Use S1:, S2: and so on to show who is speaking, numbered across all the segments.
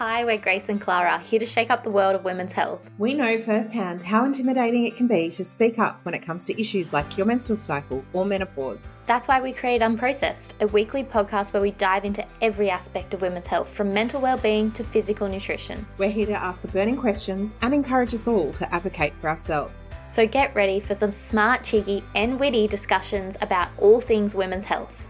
S1: Hi, we're Grace and Clara, here to shake up the world of women's health.
S2: We know firsthand how intimidating it can be to speak up when it comes to issues like your menstrual cycle or menopause.
S1: That's why we create Unprocessed, a weekly podcast where we dive into every aspect of women's health, from mental well-being to physical nutrition.
S2: We're here to ask the burning questions and encourage us all to advocate for ourselves.
S1: So get ready for some smart, cheeky, and witty discussions about all things women's health.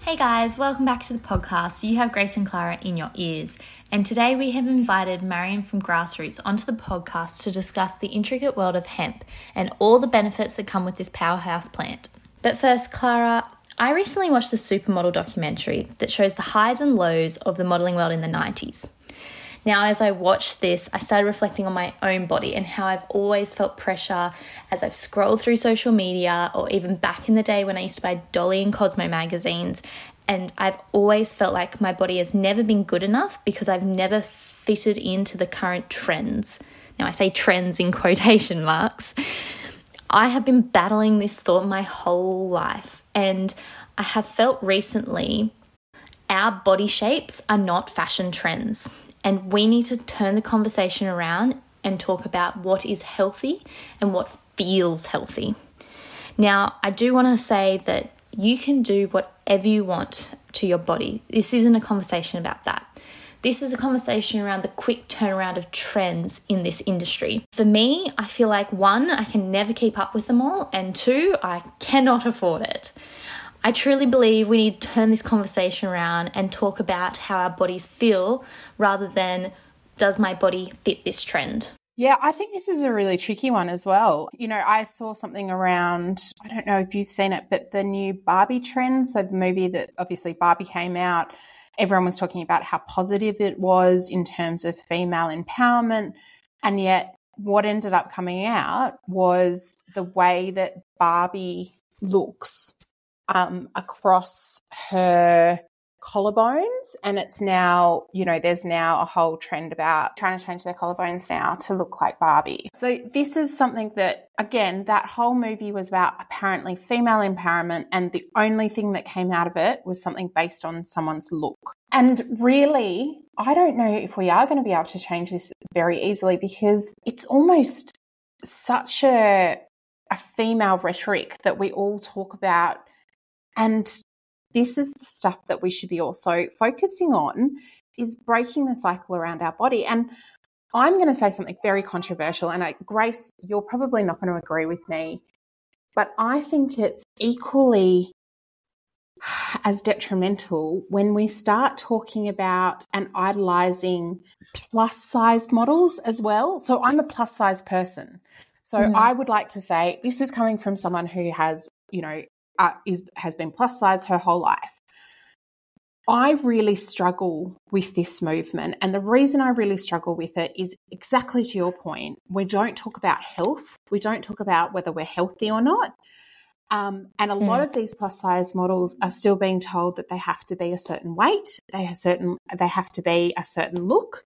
S1: Hey guys, welcome back to the podcast. You have Grace and Clara in your ears. And today we have invited Marion from Grassroots onto the podcast to discuss the intricate world of hemp and all the benefits that come with this powerhouse plant. But first, Clara, I recently watched the Supermodel documentary that shows the highs and lows of the modeling world in the 90s. Now, as I watched this, I started reflecting on my own body and how I've always felt pressure as I've scrolled through social media or even back in the day when I used to buy Dolly and Cosmo magazines. And I've always felt like my body has never been good enough because I've never fitted into the current trends. Now, I say trends in quotation marks. I have been battling this thought my whole life, and I have felt recently our body shapes are not fashion trends. And we need to turn the conversation around and talk about what is healthy and what feels healthy. Now, I do want to say that you can do whatever you want to your body. This isn't a conversation about that. This is a conversation around the quick turnaround of trends in this industry. For me, I feel like one, I can never keep up with them all, and two, I cannot afford it. I truly believe we need to turn this conversation around and talk about how our bodies feel rather than does my body fit this trend?
S3: Yeah, I think this is a really tricky one as well. You know, I saw something around, I don't know if you've seen it, but the new Barbie trend. So, the movie that obviously Barbie came out, everyone was talking about how positive it was in terms of female empowerment. And yet, what ended up coming out was the way that Barbie looks um, across her collarbones and it's now you know there's now a whole trend about trying to change their collarbones now to look like barbie. So this is something that again that whole movie was about apparently female empowerment and the only thing that came out of it was something based on someone's look. And really i don't know if we are going to be able to change this very easily because it's almost such a a female rhetoric that we all talk about. And this is the stuff that we should be also focusing on is breaking the cycle around our body. And I'm going to say something very controversial. And I, Grace, you're probably not going to agree with me, but I think it's equally as detrimental when we start talking about and idolizing plus sized models as well. So I'm a plus size person. So mm. I would like to say this is coming from someone who has, you know, uh, is has been plus size her whole life. I really struggle with this movement. And the reason I really struggle with it is exactly to your point. We don't talk about health, we don't talk about whether we're healthy or not. Um, and a mm. lot of these plus size models are still being told that they have to be a certain weight, they have certain, they have to be a certain look.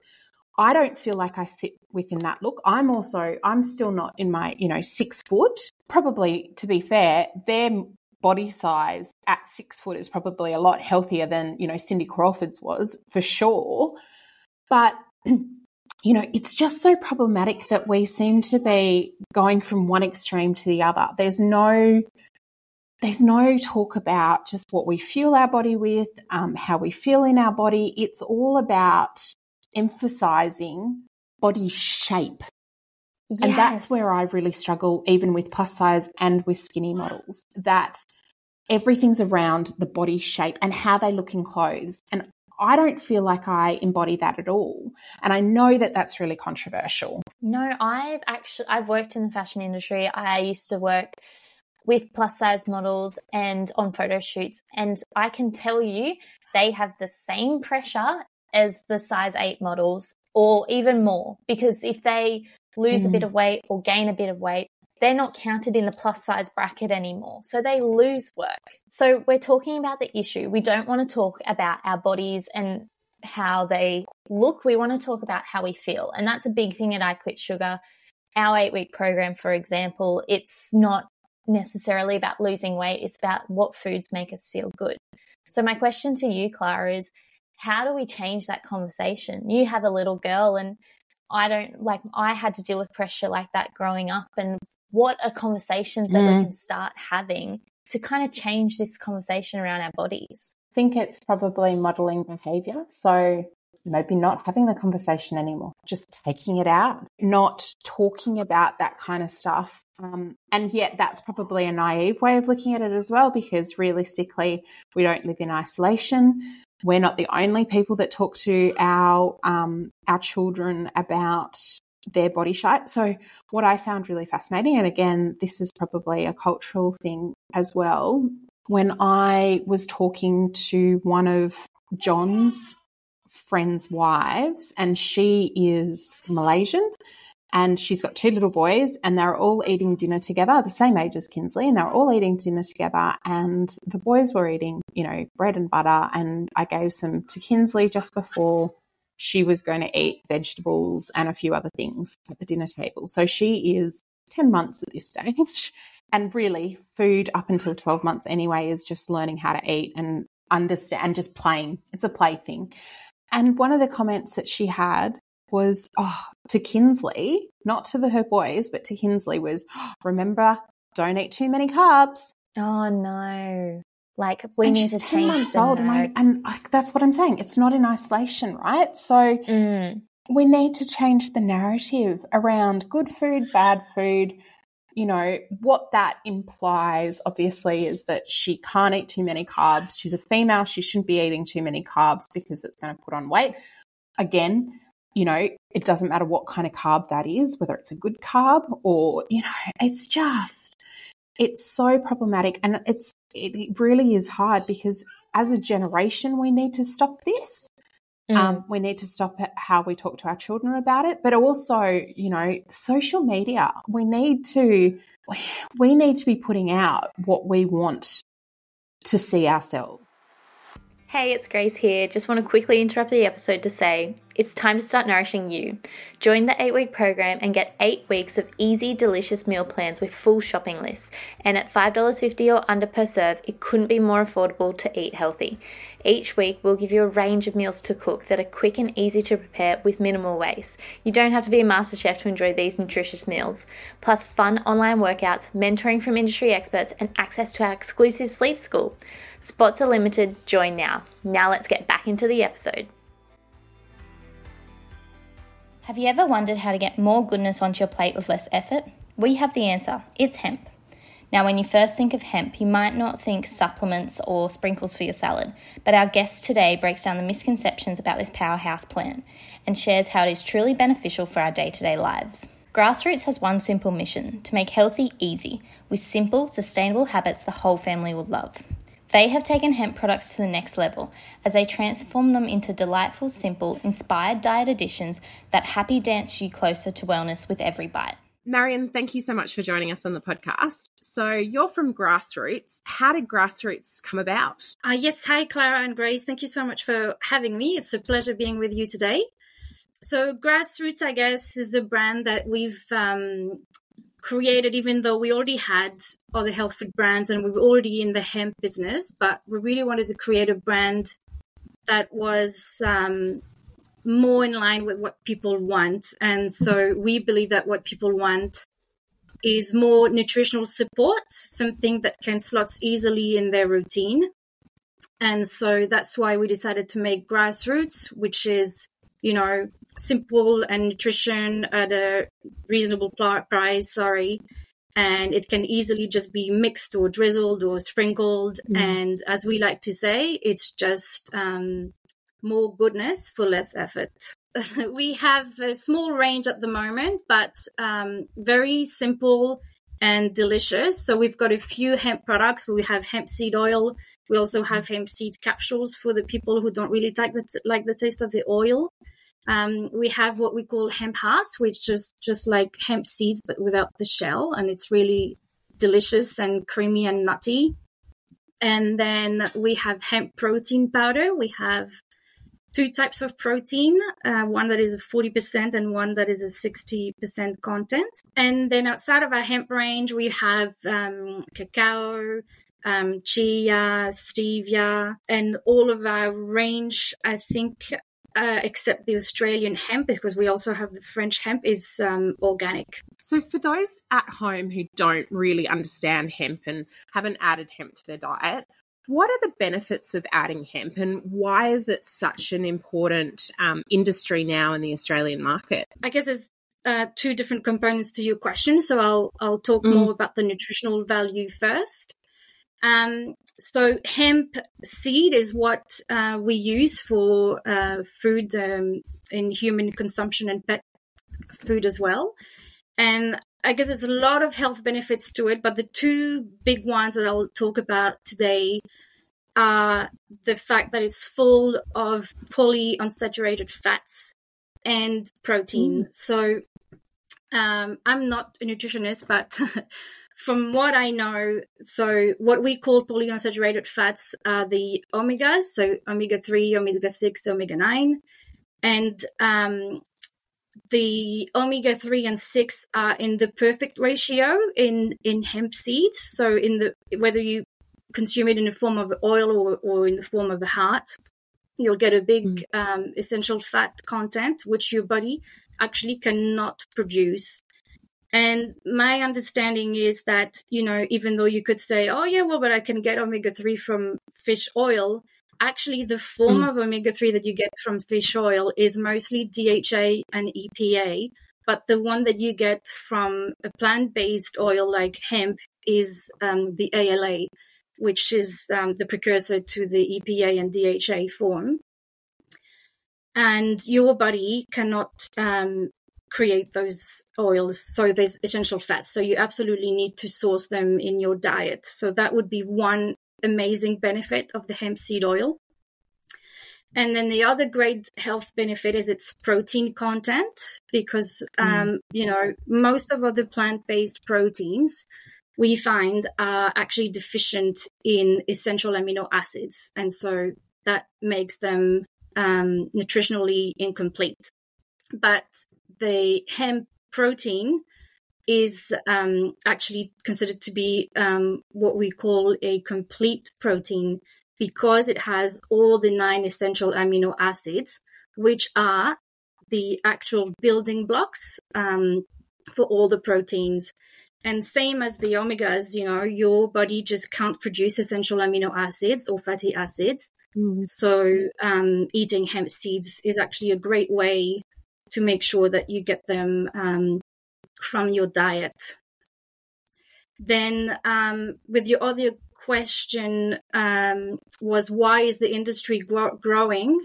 S3: I don't feel like I sit within that look. I'm also, I'm still not in my, you know, six foot. Probably, to be fair, their body size at six foot is probably a lot healthier than, you know, Cindy Crawford's was for sure. But, you know, it's just so problematic that we seem to be going from one extreme to the other. There's no, there's no talk about just what we fuel our body with, um, how we feel in our body. It's all about emphasizing body shape Yes. And that's where I really struggle, even with plus size and with skinny models, that everything's around the body shape and how they look in clothes. And I don't feel like I embody that at all. And I know that that's really controversial.
S1: No, I've actually, I've worked in the fashion industry. I used to work with plus size models and on photo shoots. And I can tell you, they have the same pressure as the size eight models or even more because if they lose mm. a bit mm. of weight or gain a bit of weight, they're not counted in the plus size bracket anymore. So they lose work. So we're talking about the issue. We don't want to talk about our bodies and how they look. We want to talk about how we feel. And that's a big thing at I Quit Sugar. Our eight week program, for example, it's not necessarily about losing weight. It's about what foods make us feel good. So my question to you, Clara, is how do we change that conversation? You have a little girl, and I don't like, I had to deal with pressure like that growing up. And what are conversations that mm. we can start having to kind of change this conversation around our bodies?
S3: I think it's probably modeling behavior. So maybe not having the conversation anymore, just taking it out, not talking about that kind of stuff. Um, and yet, that's probably a naive way of looking at it as well, because realistically, we don't live in isolation. We're not the only people that talk to our um, our children about their body shape. So, what I found really fascinating, and again, this is probably a cultural thing as well. When I was talking to one of John's friends' wives, and she is Malaysian. And she's got two little boys, and they're all eating dinner together, the same age as Kinsley, and they were all eating dinner together. And the boys were eating, you know, bread and butter. And I gave some to Kinsley just before she was going to eat vegetables and a few other things at the dinner table. So she is 10 months at this stage. And really, food up until 12 months anyway is just learning how to eat and understand and just playing. It's a play thing. And one of the comments that she had was oh, to Kinsley, not to the her boys, but to Kinsley was, oh, remember, don't eat too many carbs.
S1: Oh no. Like we and need to change months
S3: old, and, I, and I, that's what I'm saying. It's not in isolation, right? So mm. we need to change the narrative around good food, bad food, you know, what that implies, obviously, is that she can't eat too many carbs. She's a female. She shouldn't be eating too many carbs because it's going to put on weight. Again, you know, it doesn't matter what kind of carb that is, whether it's a good carb or, you know, it's just, it's so problematic. And it's, it really is hard because as a generation, we need to stop this. Mm. Um, we need to stop how we talk to our children about it, but also, you know, social media. We need to we need to be putting out what we want to see ourselves.
S1: Hey, it's Grace here. Just want to quickly interrupt the episode to say it's time to start nourishing you. Join the 8 week program and get 8 weeks of easy, delicious meal plans with full shopping lists. And at $5.50 or under per serve, it couldn't be more affordable to eat healthy. Each week, we'll give you a range of meals to cook that are quick and easy to prepare with minimal waste. You don't have to be a master chef to enjoy these nutritious meals. Plus, fun online workouts, mentoring from industry experts, and access to our exclusive sleep school. Spots are limited, join now. Now, let's get back into the episode. Have you ever wondered how to get more goodness onto your plate with less effort? We have the answer it's hemp. Now, when you first think of hemp, you might not think supplements or sprinkles for your salad, but our guest today breaks down the misconceptions about this powerhouse plant and shares how it is truly beneficial for our day to day lives. Grassroots has one simple mission to make healthy easy with simple, sustainable habits the whole family will love. They have taken hemp products to the next level as they transform them into delightful, simple, inspired diet additions that happy dance you closer to wellness with every bite.
S2: Marion, thank you so much for joining us on the podcast. So, you're from Grassroots. How did Grassroots come about?
S4: Uh, yes, hi, Clara and Grace. Thank you so much for having me. It's a pleasure being with you today. So, Grassroots, I guess, is a brand that we've um, created even though we already had other health food brands and we were already in the hemp business but we really wanted to create a brand that was um, more in line with what people want. And so we believe that what people want is more nutritional support something that can slots easily in their routine. And so that's why we decided to make grassroots which is you know, simple and nutrition at a reasonable price. Sorry. And it can easily just be mixed or drizzled or sprinkled. Mm. And as we like to say, it's just um, more goodness for less effort. we have a small range at the moment, but um, very simple and delicious. So we've got a few hemp products. We have hemp seed oil. We also have hemp seed capsules for the people who don't really like the, like the taste of the oil. Um, we have what we call hemp hearts, which is just like hemp seeds but without the shell, and it's really delicious and creamy and nutty. And then we have hemp protein powder. We have two types of protein, uh, one that is a 40% and one that is a 60% content. And then outside of our hemp range, we have um, cacao, um, chia, stevia, and all of our range, I think, uh, except the Australian hemp, because we also have the French hemp, is um, organic.
S2: So, for those at home who don't really understand hemp and haven't added hemp to their diet, what are the benefits of adding hemp and why is it such an important um, industry now in the Australian market?
S4: I guess there's uh, two different components to your question. So I'll, I'll talk mm. more about the nutritional value first. Um, so hemp seed is what uh, we use for uh, food um, in human consumption and pet food as well. And I guess there's a lot of health benefits to it, but the two big ones that I'll talk about today are the fact that it's full of polyunsaturated fats and protein. Mm. So um, I'm not a nutritionist, but from what I know, so what we call polyunsaturated fats are the omegas, so omega 3, omega 6, omega 9. And um, the omega 3 and 6 are in the perfect ratio in, in hemp seeds. So, in the whether you consume it in the form of oil or, or in the form of a heart, you'll get a big mm. um, essential fat content, which your body actually cannot produce. And my understanding is that, you know, even though you could say, oh, yeah, well, but I can get omega 3 from fish oil, actually, the form mm. of omega 3 that you get from fish oil is mostly DHA and EPA. But the one that you get from a plant based oil like hemp is um, the ALA, which is um, the precursor to the EPA and DHA form. And your body cannot um, create those oils. So there's essential fats. So you absolutely need to source them in your diet. So that would be one amazing benefit of the hemp seed oil. And then the other great health benefit is its protein content because, mm. um, you know, most of other plant based proteins we find are actually deficient in essential amino acids. And so that makes them um, nutritionally incomplete. But the hemp protein is um, actually considered to be um, what we call a complete protein because it has all the nine essential amino acids, which are the actual building blocks um, for all the proteins. And same as the omegas, you know, your body just can't produce essential amino acids or fatty acids. Mm. So, um, eating hemp seeds is actually a great way to make sure that you get them um, from your diet. Then, um, with your other question, um, was why is the industry gro- growing?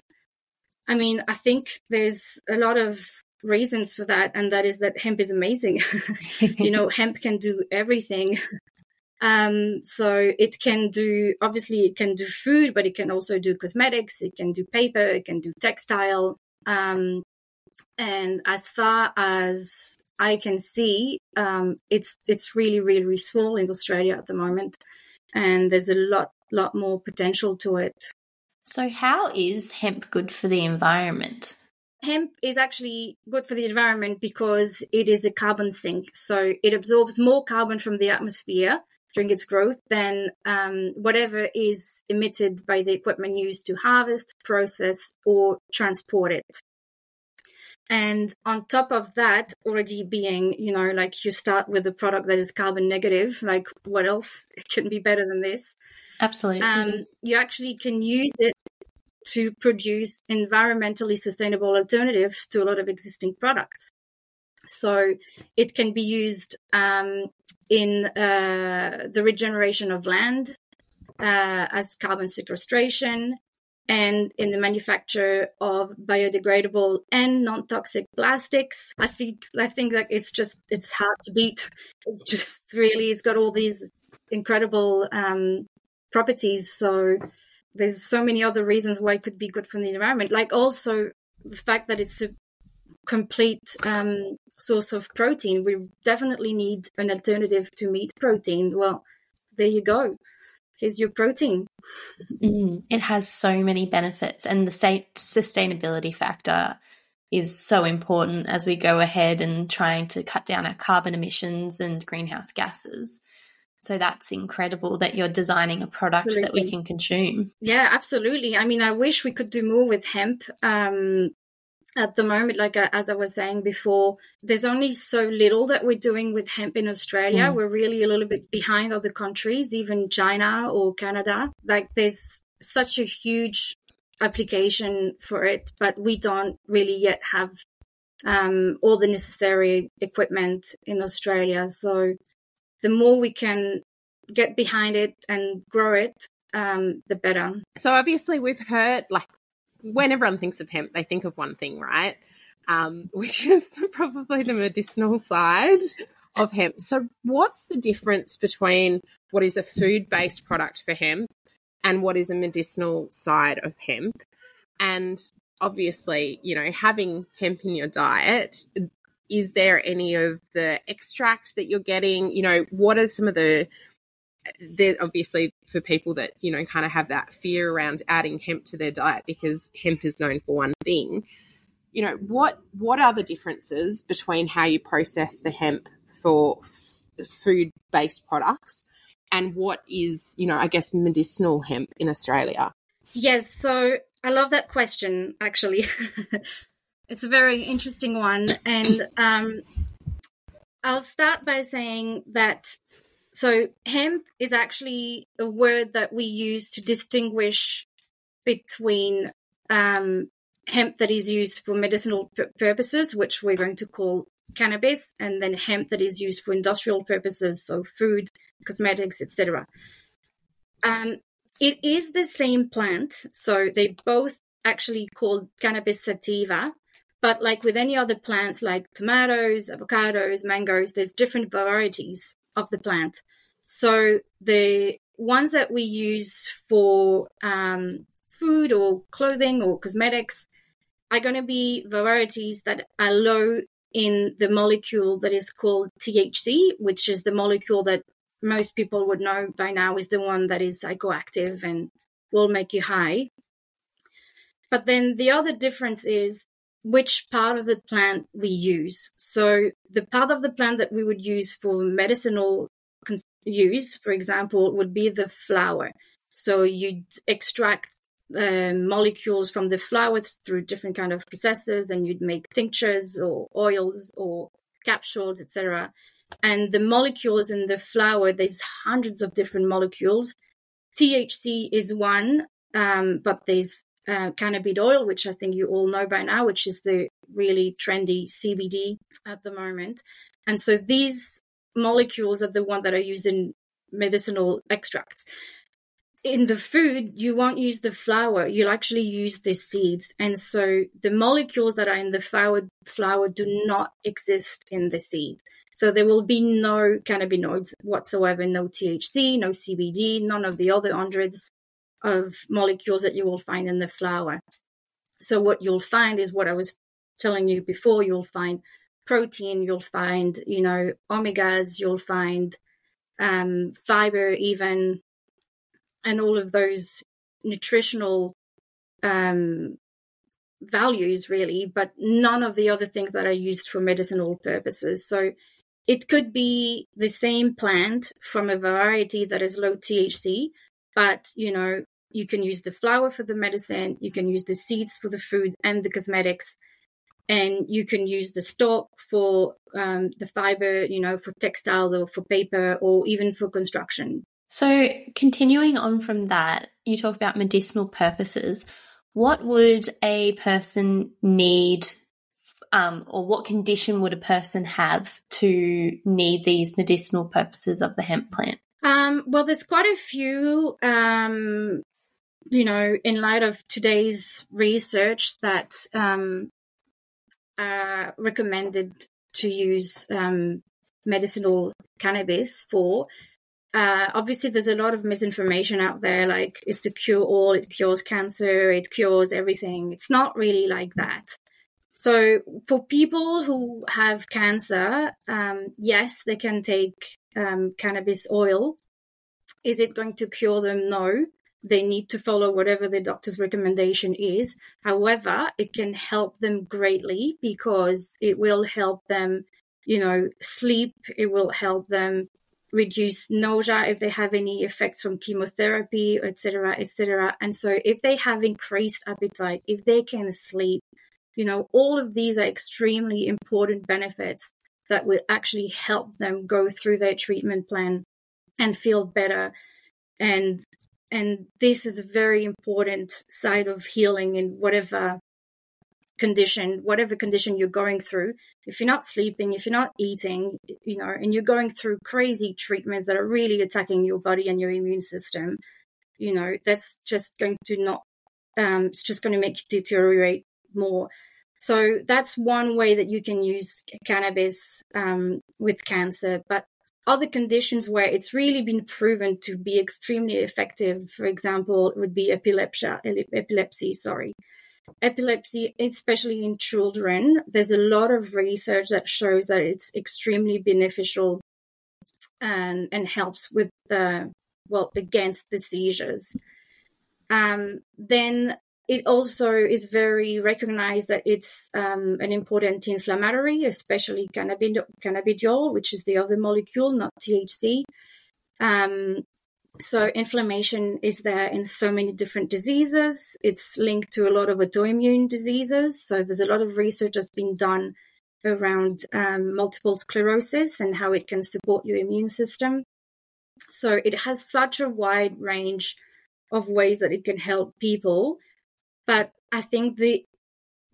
S4: I mean, I think there's a lot of reasons for that, and that is that hemp is amazing. you know, hemp can do everything. Um, so it can do, obviously, it can do food, but it can also do cosmetics, it can do paper, it can do textile. Um, and as far as I can see, um, it's it's really, really, small in Australia at the moment, and there's a lot, lot more potential to it.
S1: So, how is hemp good for the environment?
S4: hemp is actually good for the environment because it is a carbon sink. So it absorbs more carbon from the atmosphere during its growth than um, whatever is emitted by the equipment used to harvest, process, or transport it. And on top of that, already being, you know, like you start with a product that is carbon negative, like what else can be better than this?
S1: Absolutely.
S4: Um, you actually can use it to produce environmentally sustainable alternatives to a lot of existing products. So it can be used um, in uh, the regeneration of land uh, as carbon sequestration and in the manufacture of biodegradable and non-toxic plastics. I think I think that it's just it's hard to beat. It's just really it's got all these incredible um, properties. So there's so many other reasons why it could be good for the environment. Like also the fact that it's a complete um, source of protein. We definitely need an alternative to meat protein. Well, there you go. Here's your protein.
S1: Mm, it has so many benefits, and the sustainability factor is so important as we go ahead and trying to cut down our carbon emissions and greenhouse gases. So that's incredible that you're designing a product absolutely. that we can consume.
S4: Yeah, absolutely. I mean, I wish we could do more with hemp. Um, at the moment, like uh, as I was saying before, there's only so little that we're doing with hemp in Australia. Mm. We're really a little bit behind other countries, even China or Canada. Like there's such a huge application for it, but we don't really yet have um, all the necessary equipment in Australia. So the more we can get behind it and grow it, um, the better.
S2: So obviously, we've heard like when everyone thinks of hemp, they think of one thing, right? Um, which is probably the medicinal side of hemp. So, what's the difference between what is a food based product for hemp and what is a medicinal side of hemp? And obviously, you know, having hemp in your diet, is there any of the extract that you're getting? You know, what are some of the there obviously for people that you know kind of have that fear around adding hemp to their diet because hemp is known for one thing. You know what what are the differences between how you process the hemp for f- food based products and what is you know i guess medicinal hemp in australia?
S4: Yes so i love that question actually. It's a very interesting one and um, i'll start by saying that so hemp is actually a word that we use to distinguish between um, hemp that is used for medicinal p- purposes, which we're going to call cannabis, and then hemp that is used for industrial purposes, so food, cosmetics, etc. Um, it is the same plant, so they both actually called cannabis sativa. But like with any other plants, like tomatoes, avocados, mangoes, there's different varieties of the plant. So the ones that we use for um, food or clothing or cosmetics are going to be varieties that are low in the molecule that is called THC, which is the molecule that most people would know by now is the one that is psychoactive and will make you high. But then the other difference is which part of the plant we use. So the part of the plant that we would use for medicinal use, for example, would be the flower. So you'd extract uh, molecules from the flowers through different kind of processes, and you'd make tinctures or oils or capsules, etc. And the molecules in the flower, there's hundreds of different molecules. THC is one, um, but there's uh, cannabidiol, which I think you all know by now, which is the really trendy CBD at the moment. And so these molecules are the one that are used in medicinal extracts. In the food, you won't use the flower. You'll actually use the seeds. And so the molecules that are in the flower, flower do not exist in the seed. So there will be no cannabinoids whatsoever, no THC, no CBD, none of the other hundreds of molecules that you will find in the flower. So what you'll find is what I was telling you before, you'll find protein, you'll find, you know, omegas, you'll find um, fiber, even, and all of those nutritional um, values, really, but none of the other things that are used for medicinal purposes. So it could be the same plant from a variety that is low THC, but, you know, you can use the flower for the medicine, you can use the seeds for the food and the cosmetics and you can use the stalk for um, the fiber, you know, for textiles or for paper or even for construction.
S1: So, continuing on from that, you talk about medicinal purposes. What would a person need, um, or what condition would a person have to need these medicinal purposes of the hemp plant?
S4: Um, well, there's quite a few, um, you know, in light of today's research that um, recommended to use um, medicinal cannabis for. Uh, obviously, there's a lot of misinformation out there, like it's to cure all, it cures cancer, it cures everything. It's not really like that. So, for people who have cancer, um, yes, they can take um, cannabis oil. Is it going to cure them? No they need to follow whatever the doctor's recommendation is. However, it can help them greatly because it will help them, you know, sleep. It will help them reduce nausea if they have any effects from chemotherapy, etc., etc. And so, if they have increased appetite, if they can sleep, you know, all of these are extremely important benefits that will actually help them go through their treatment plan and feel better. And and this is a very important side of healing in whatever condition, whatever condition you're going through, if you're not sleeping, if you're not eating, you know, and you're going through crazy treatments that are really attacking your body and your immune system, you know, that's just going to not, um, it's just going to make you deteriorate more. So that's one way that you can use cannabis um, with cancer. But other conditions where it's really been proven to be extremely effective, for example, would be epilepsy. Epilepsy, sorry epilepsy, especially in children, there's a lot of research that shows that it's extremely beneficial and, and helps with the, well, against the seizures. Um, then it also is very recognized that it's um, an important inflammatory, especially cannabidiol, which is the other molecule, not THC. Um, so inflammation is there in so many different diseases. It's linked to a lot of autoimmune diseases. So there's a lot of research that's been done around um, multiple sclerosis and how it can support your immune system. So it has such a wide range of ways that it can help people. But I think the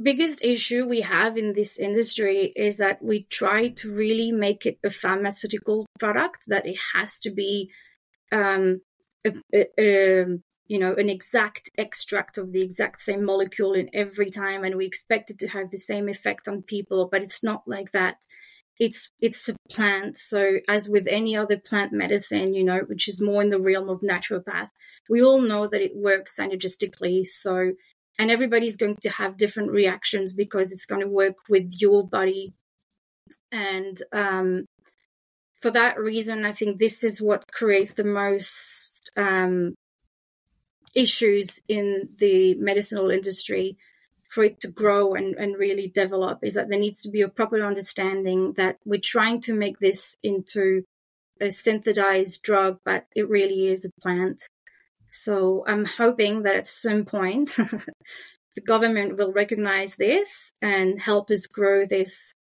S4: biggest issue we have in this industry is that we try to really make it a pharmaceutical product, that it has to be um, a, a, a, you know an exact extract of the exact same molecule in every time and we expect it to have the same effect on people but it's not like that. It's it's a plant. So as with any other plant medicine you know which is more in the realm of naturopath we all know that it works synergistically. So and everybody's going to have different reactions because it's going to work with your body and um, for that reason, I think this is what creates the most um, issues in the medicinal industry for it to grow and, and really develop is that there needs to be a proper understanding that we're trying to make this into a synthesized drug, but it really is a plant. So I'm hoping that at some point the government will recognize this and help us grow this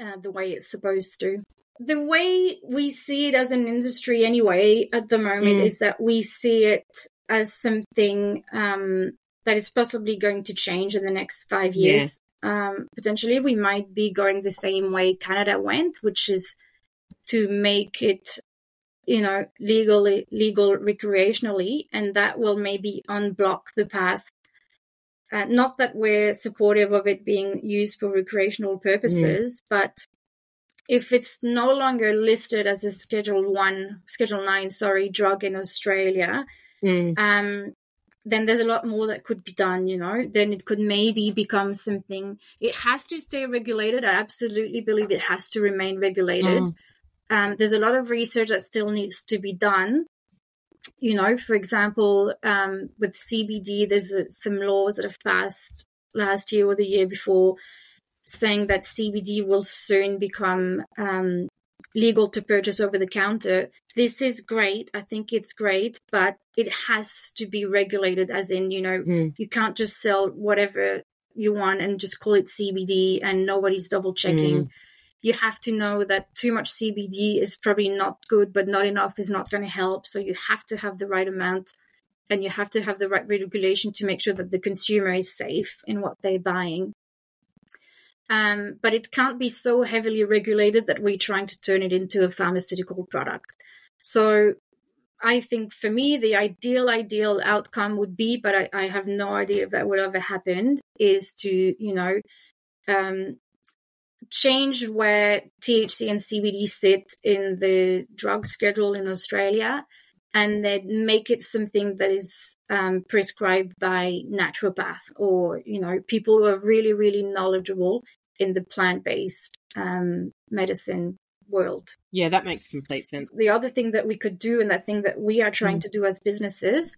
S4: uh, the way it's supposed to the way we see it as an industry anyway at the moment mm. is that we see it as something um, that is possibly going to change in the next five years. Yeah. Um, potentially, we might be going the same way Canada went, which is to make it, you know, legally legal recreationally, and that will maybe unblock the path. Uh, not that we're supportive of it being used for recreational purposes, mm. but if it's no longer listed as a Schedule One, Schedule Nine, sorry, drug in Australia, mm. um, then there's a lot more that could be done. You know, then it could maybe become something. It has to stay regulated. I absolutely believe it has to remain regulated. Mm. Um, there's a lot of research that still needs to be done. You know, for example, um, with CBD, there's uh, some laws that have passed last year or the year before saying that CBD will soon become um, legal to purchase over the counter. This is great. I think it's great, but it has to be regulated, as in, you know, mm. you can't just sell whatever you want and just call it CBD and nobody's double checking. Mm. You have to know that too much CBD is probably not good, but not enough is not going to help. So you have to have the right amount and you have to have the right regulation to make sure that the consumer is safe in what they're buying. Um, but it can't be so heavily regulated that we're trying to turn it into a pharmaceutical product. So I think for me, the ideal, ideal outcome would be, but I, I have no idea if that would ever happen, is to, you know, um, change where THC and CBD sit in the drug schedule in Australia and then make it something that is um, prescribed by naturopath or you know people who are really really knowledgeable in the plant-based um, medicine world
S2: yeah that makes complete sense
S4: the other thing that we could do and that thing that we are trying mm. to do as businesses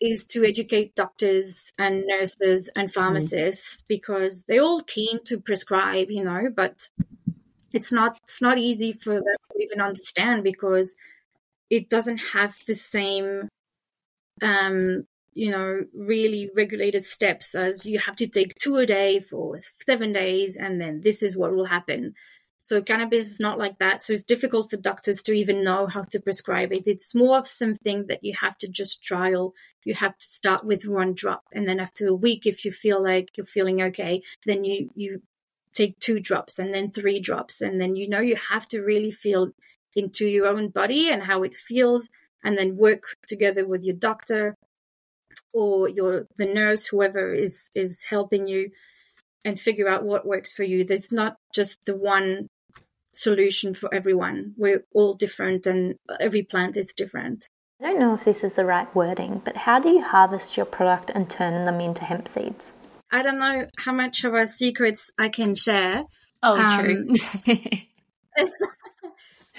S4: is to educate doctors and nurses and mm. pharmacists mm. because they're all keen to prescribe you know but it's not it's not easy for them to even understand because it doesn't have the same um you know really regulated steps as you have to take two a day for seven days and then this is what will happen so cannabis is not like that. So it's difficult for doctors to even know how to prescribe it. It's more of something that you have to just trial. You have to start with one drop. And then after a week if you feel like you're feeling okay then you you take two drops and then three drops. And then you know you have to really feel into your own body and how it feels and then work together with your doctor or your the nurse whoever is is helping you and figure out what works for you. There's not just the one solution for everyone we're all different and every plant is different
S1: I don't know if this is the right wording, but how do you harvest your product and turn them into hemp seeds?
S4: I don't know how much of our secrets I can share.
S1: Oh, um, true.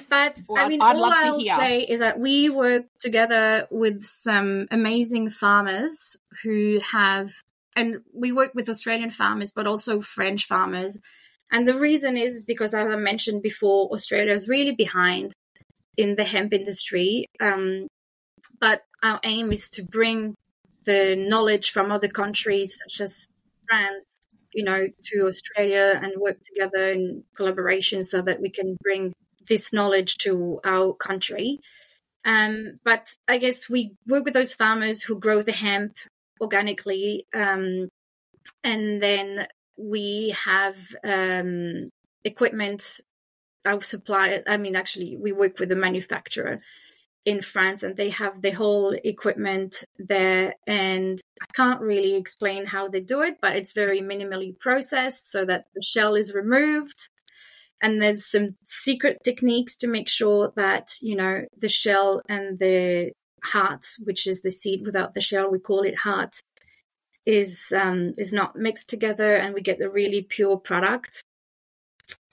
S4: but well, I mean, I'd all I'll say is that we work together with some amazing farmers who have, and we work with Australian farmers, but also French farmers. And the reason is because, as I mentioned before, Australia is really behind in the hemp industry. Um, but our aim is to bring the knowledge from other countries, such as France, you know, to Australia and work together in collaboration so that we can bring this knowledge to our country. Um, but I guess we work with those farmers who grow the hemp organically, um, and then we have um, equipment. Our supply. I mean, actually, we work with a manufacturer in France and they have the whole equipment there. And I can't really explain how they do it, but it's very minimally processed so that the shell is removed. And there's some secret techniques to make sure that, you know, the shell and the heart, which is the seed without the shell, we call it heart, is um, is not mixed together and we get a really pure product.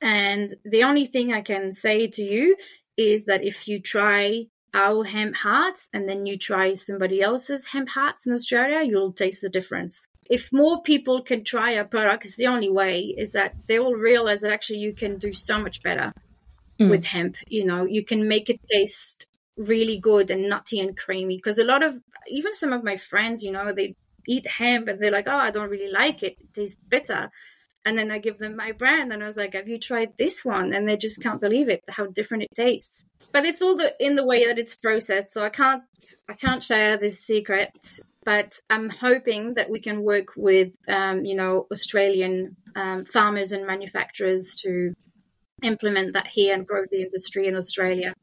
S4: And the only thing I can say to you is that if you try our hemp hearts and then you try somebody else's hemp hearts in Australia, you'll taste the difference. If more people can try our product, it's the only way is that they will realize that actually you can do so much better mm. with hemp. You know, you can make it taste really good and nutty and creamy. Because a lot of, even some of my friends, you know, they eat hemp and they're like, oh, I don't really like it. It tastes bitter. And then I give them my brand and I was like, have you tried this one? And they just can't believe it, how different it tastes but it's all the, in the way that it's processed. So I can't I can't share this secret. But I'm hoping that we can work with um, you know Australian um, farmers and manufacturers to implement that here and grow the industry in Australia.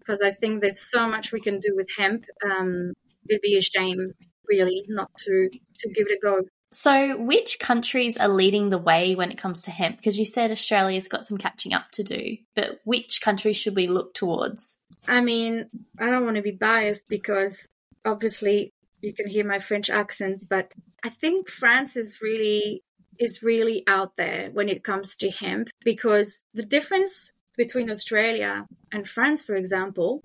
S4: Because I think there's so much we can do with hemp. Um, it'd be a shame, really, not to to give it a go.
S1: So, which countries are leading the way when it comes to hemp? Because you said Australia's got some catching up to do, but which countries should we look towards?
S4: I mean, I don't want to be biased because obviously you can hear my French accent, but I think France is really is really out there when it comes to hemp because the difference between Australia and France, for example,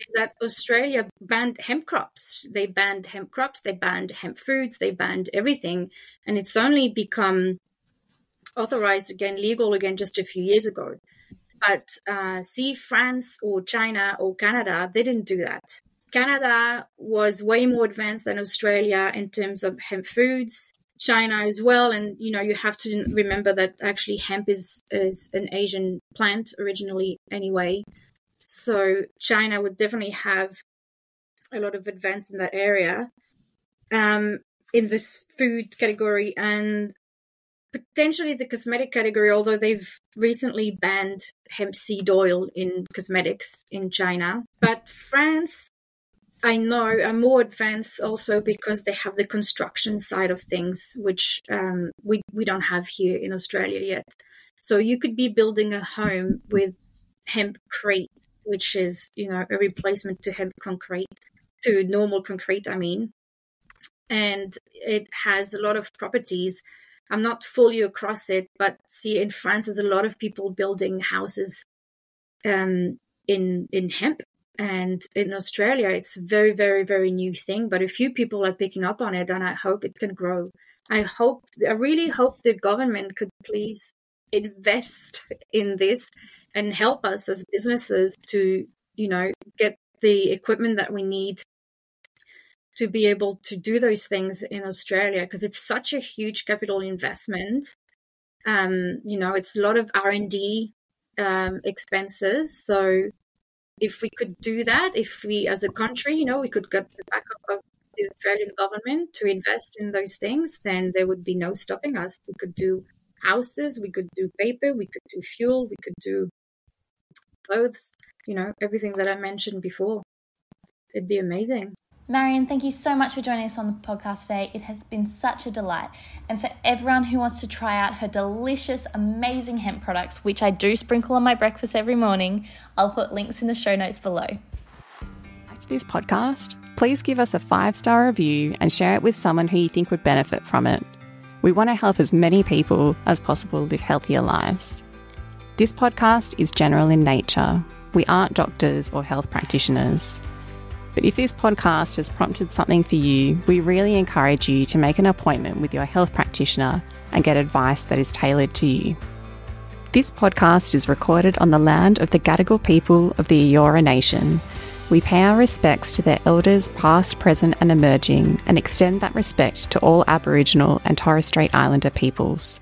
S4: is that Australia banned hemp crops. They banned hemp crops, they banned hemp foods, they banned everything. And it's only become authorized again, legal again, just a few years ago. But uh, see, France or China or Canada, they didn't do that. Canada was way more advanced than Australia in terms of hemp foods. China as well, and you know you have to remember that actually hemp is is an Asian plant originally anyway. So China would definitely have a lot of advance in that area um, in this food category and potentially the cosmetic category, although they've recently banned hemp seed oil in cosmetics in China. But France, I know, are more advanced also because they have the construction side of things, which um, we, we don't have here in Australia yet. So you could be building a home with hempcrete which is you know a replacement to hemp concrete to normal concrete i mean. And it has a lot of properties. I'm not fully across it but see in france there's a lot of people building houses um, in in hemp. And in australia it's a very very very new thing but a few people are picking up on it and i hope it can grow. I hope i really hope the government could please invest in this and help us as businesses to, you know, get the equipment that we need to be able to do those things in Australia because it's such a huge capital investment. Um, you know, it's a lot of R and D um, expenses. So if we could do that, if we as a country, you know, we could get the backup of the Australian government to invest in those things, then there would be no stopping us. We could do houses, we could do paper, we could do fuel, we could do clothes, you know, everything that I mentioned before. It'd be amazing.
S1: Marion, thank you so much for joining us on the podcast today. It has been such a delight. And for everyone who wants to try out her delicious, amazing hemp products, which I do sprinkle on my breakfast every morning, I'll put links in the show notes below.
S5: Like this podcast, please give us a five star review and share it with someone who you think would benefit from it. We want to help as many people as possible live healthier lives. This podcast is general in nature. We aren't doctors or health practitioners. But if this podcast has prompted something for you, we really encourage you to make an appointment with your health practitioner and get advice that is tailored to you. This podcast is recorded on the land of the Gadigal people of the Eora Nation. We pay our respects to their elders, past, present, and emerging, and extend that respect to all Aboriginal and Torres Strait Islander peoples.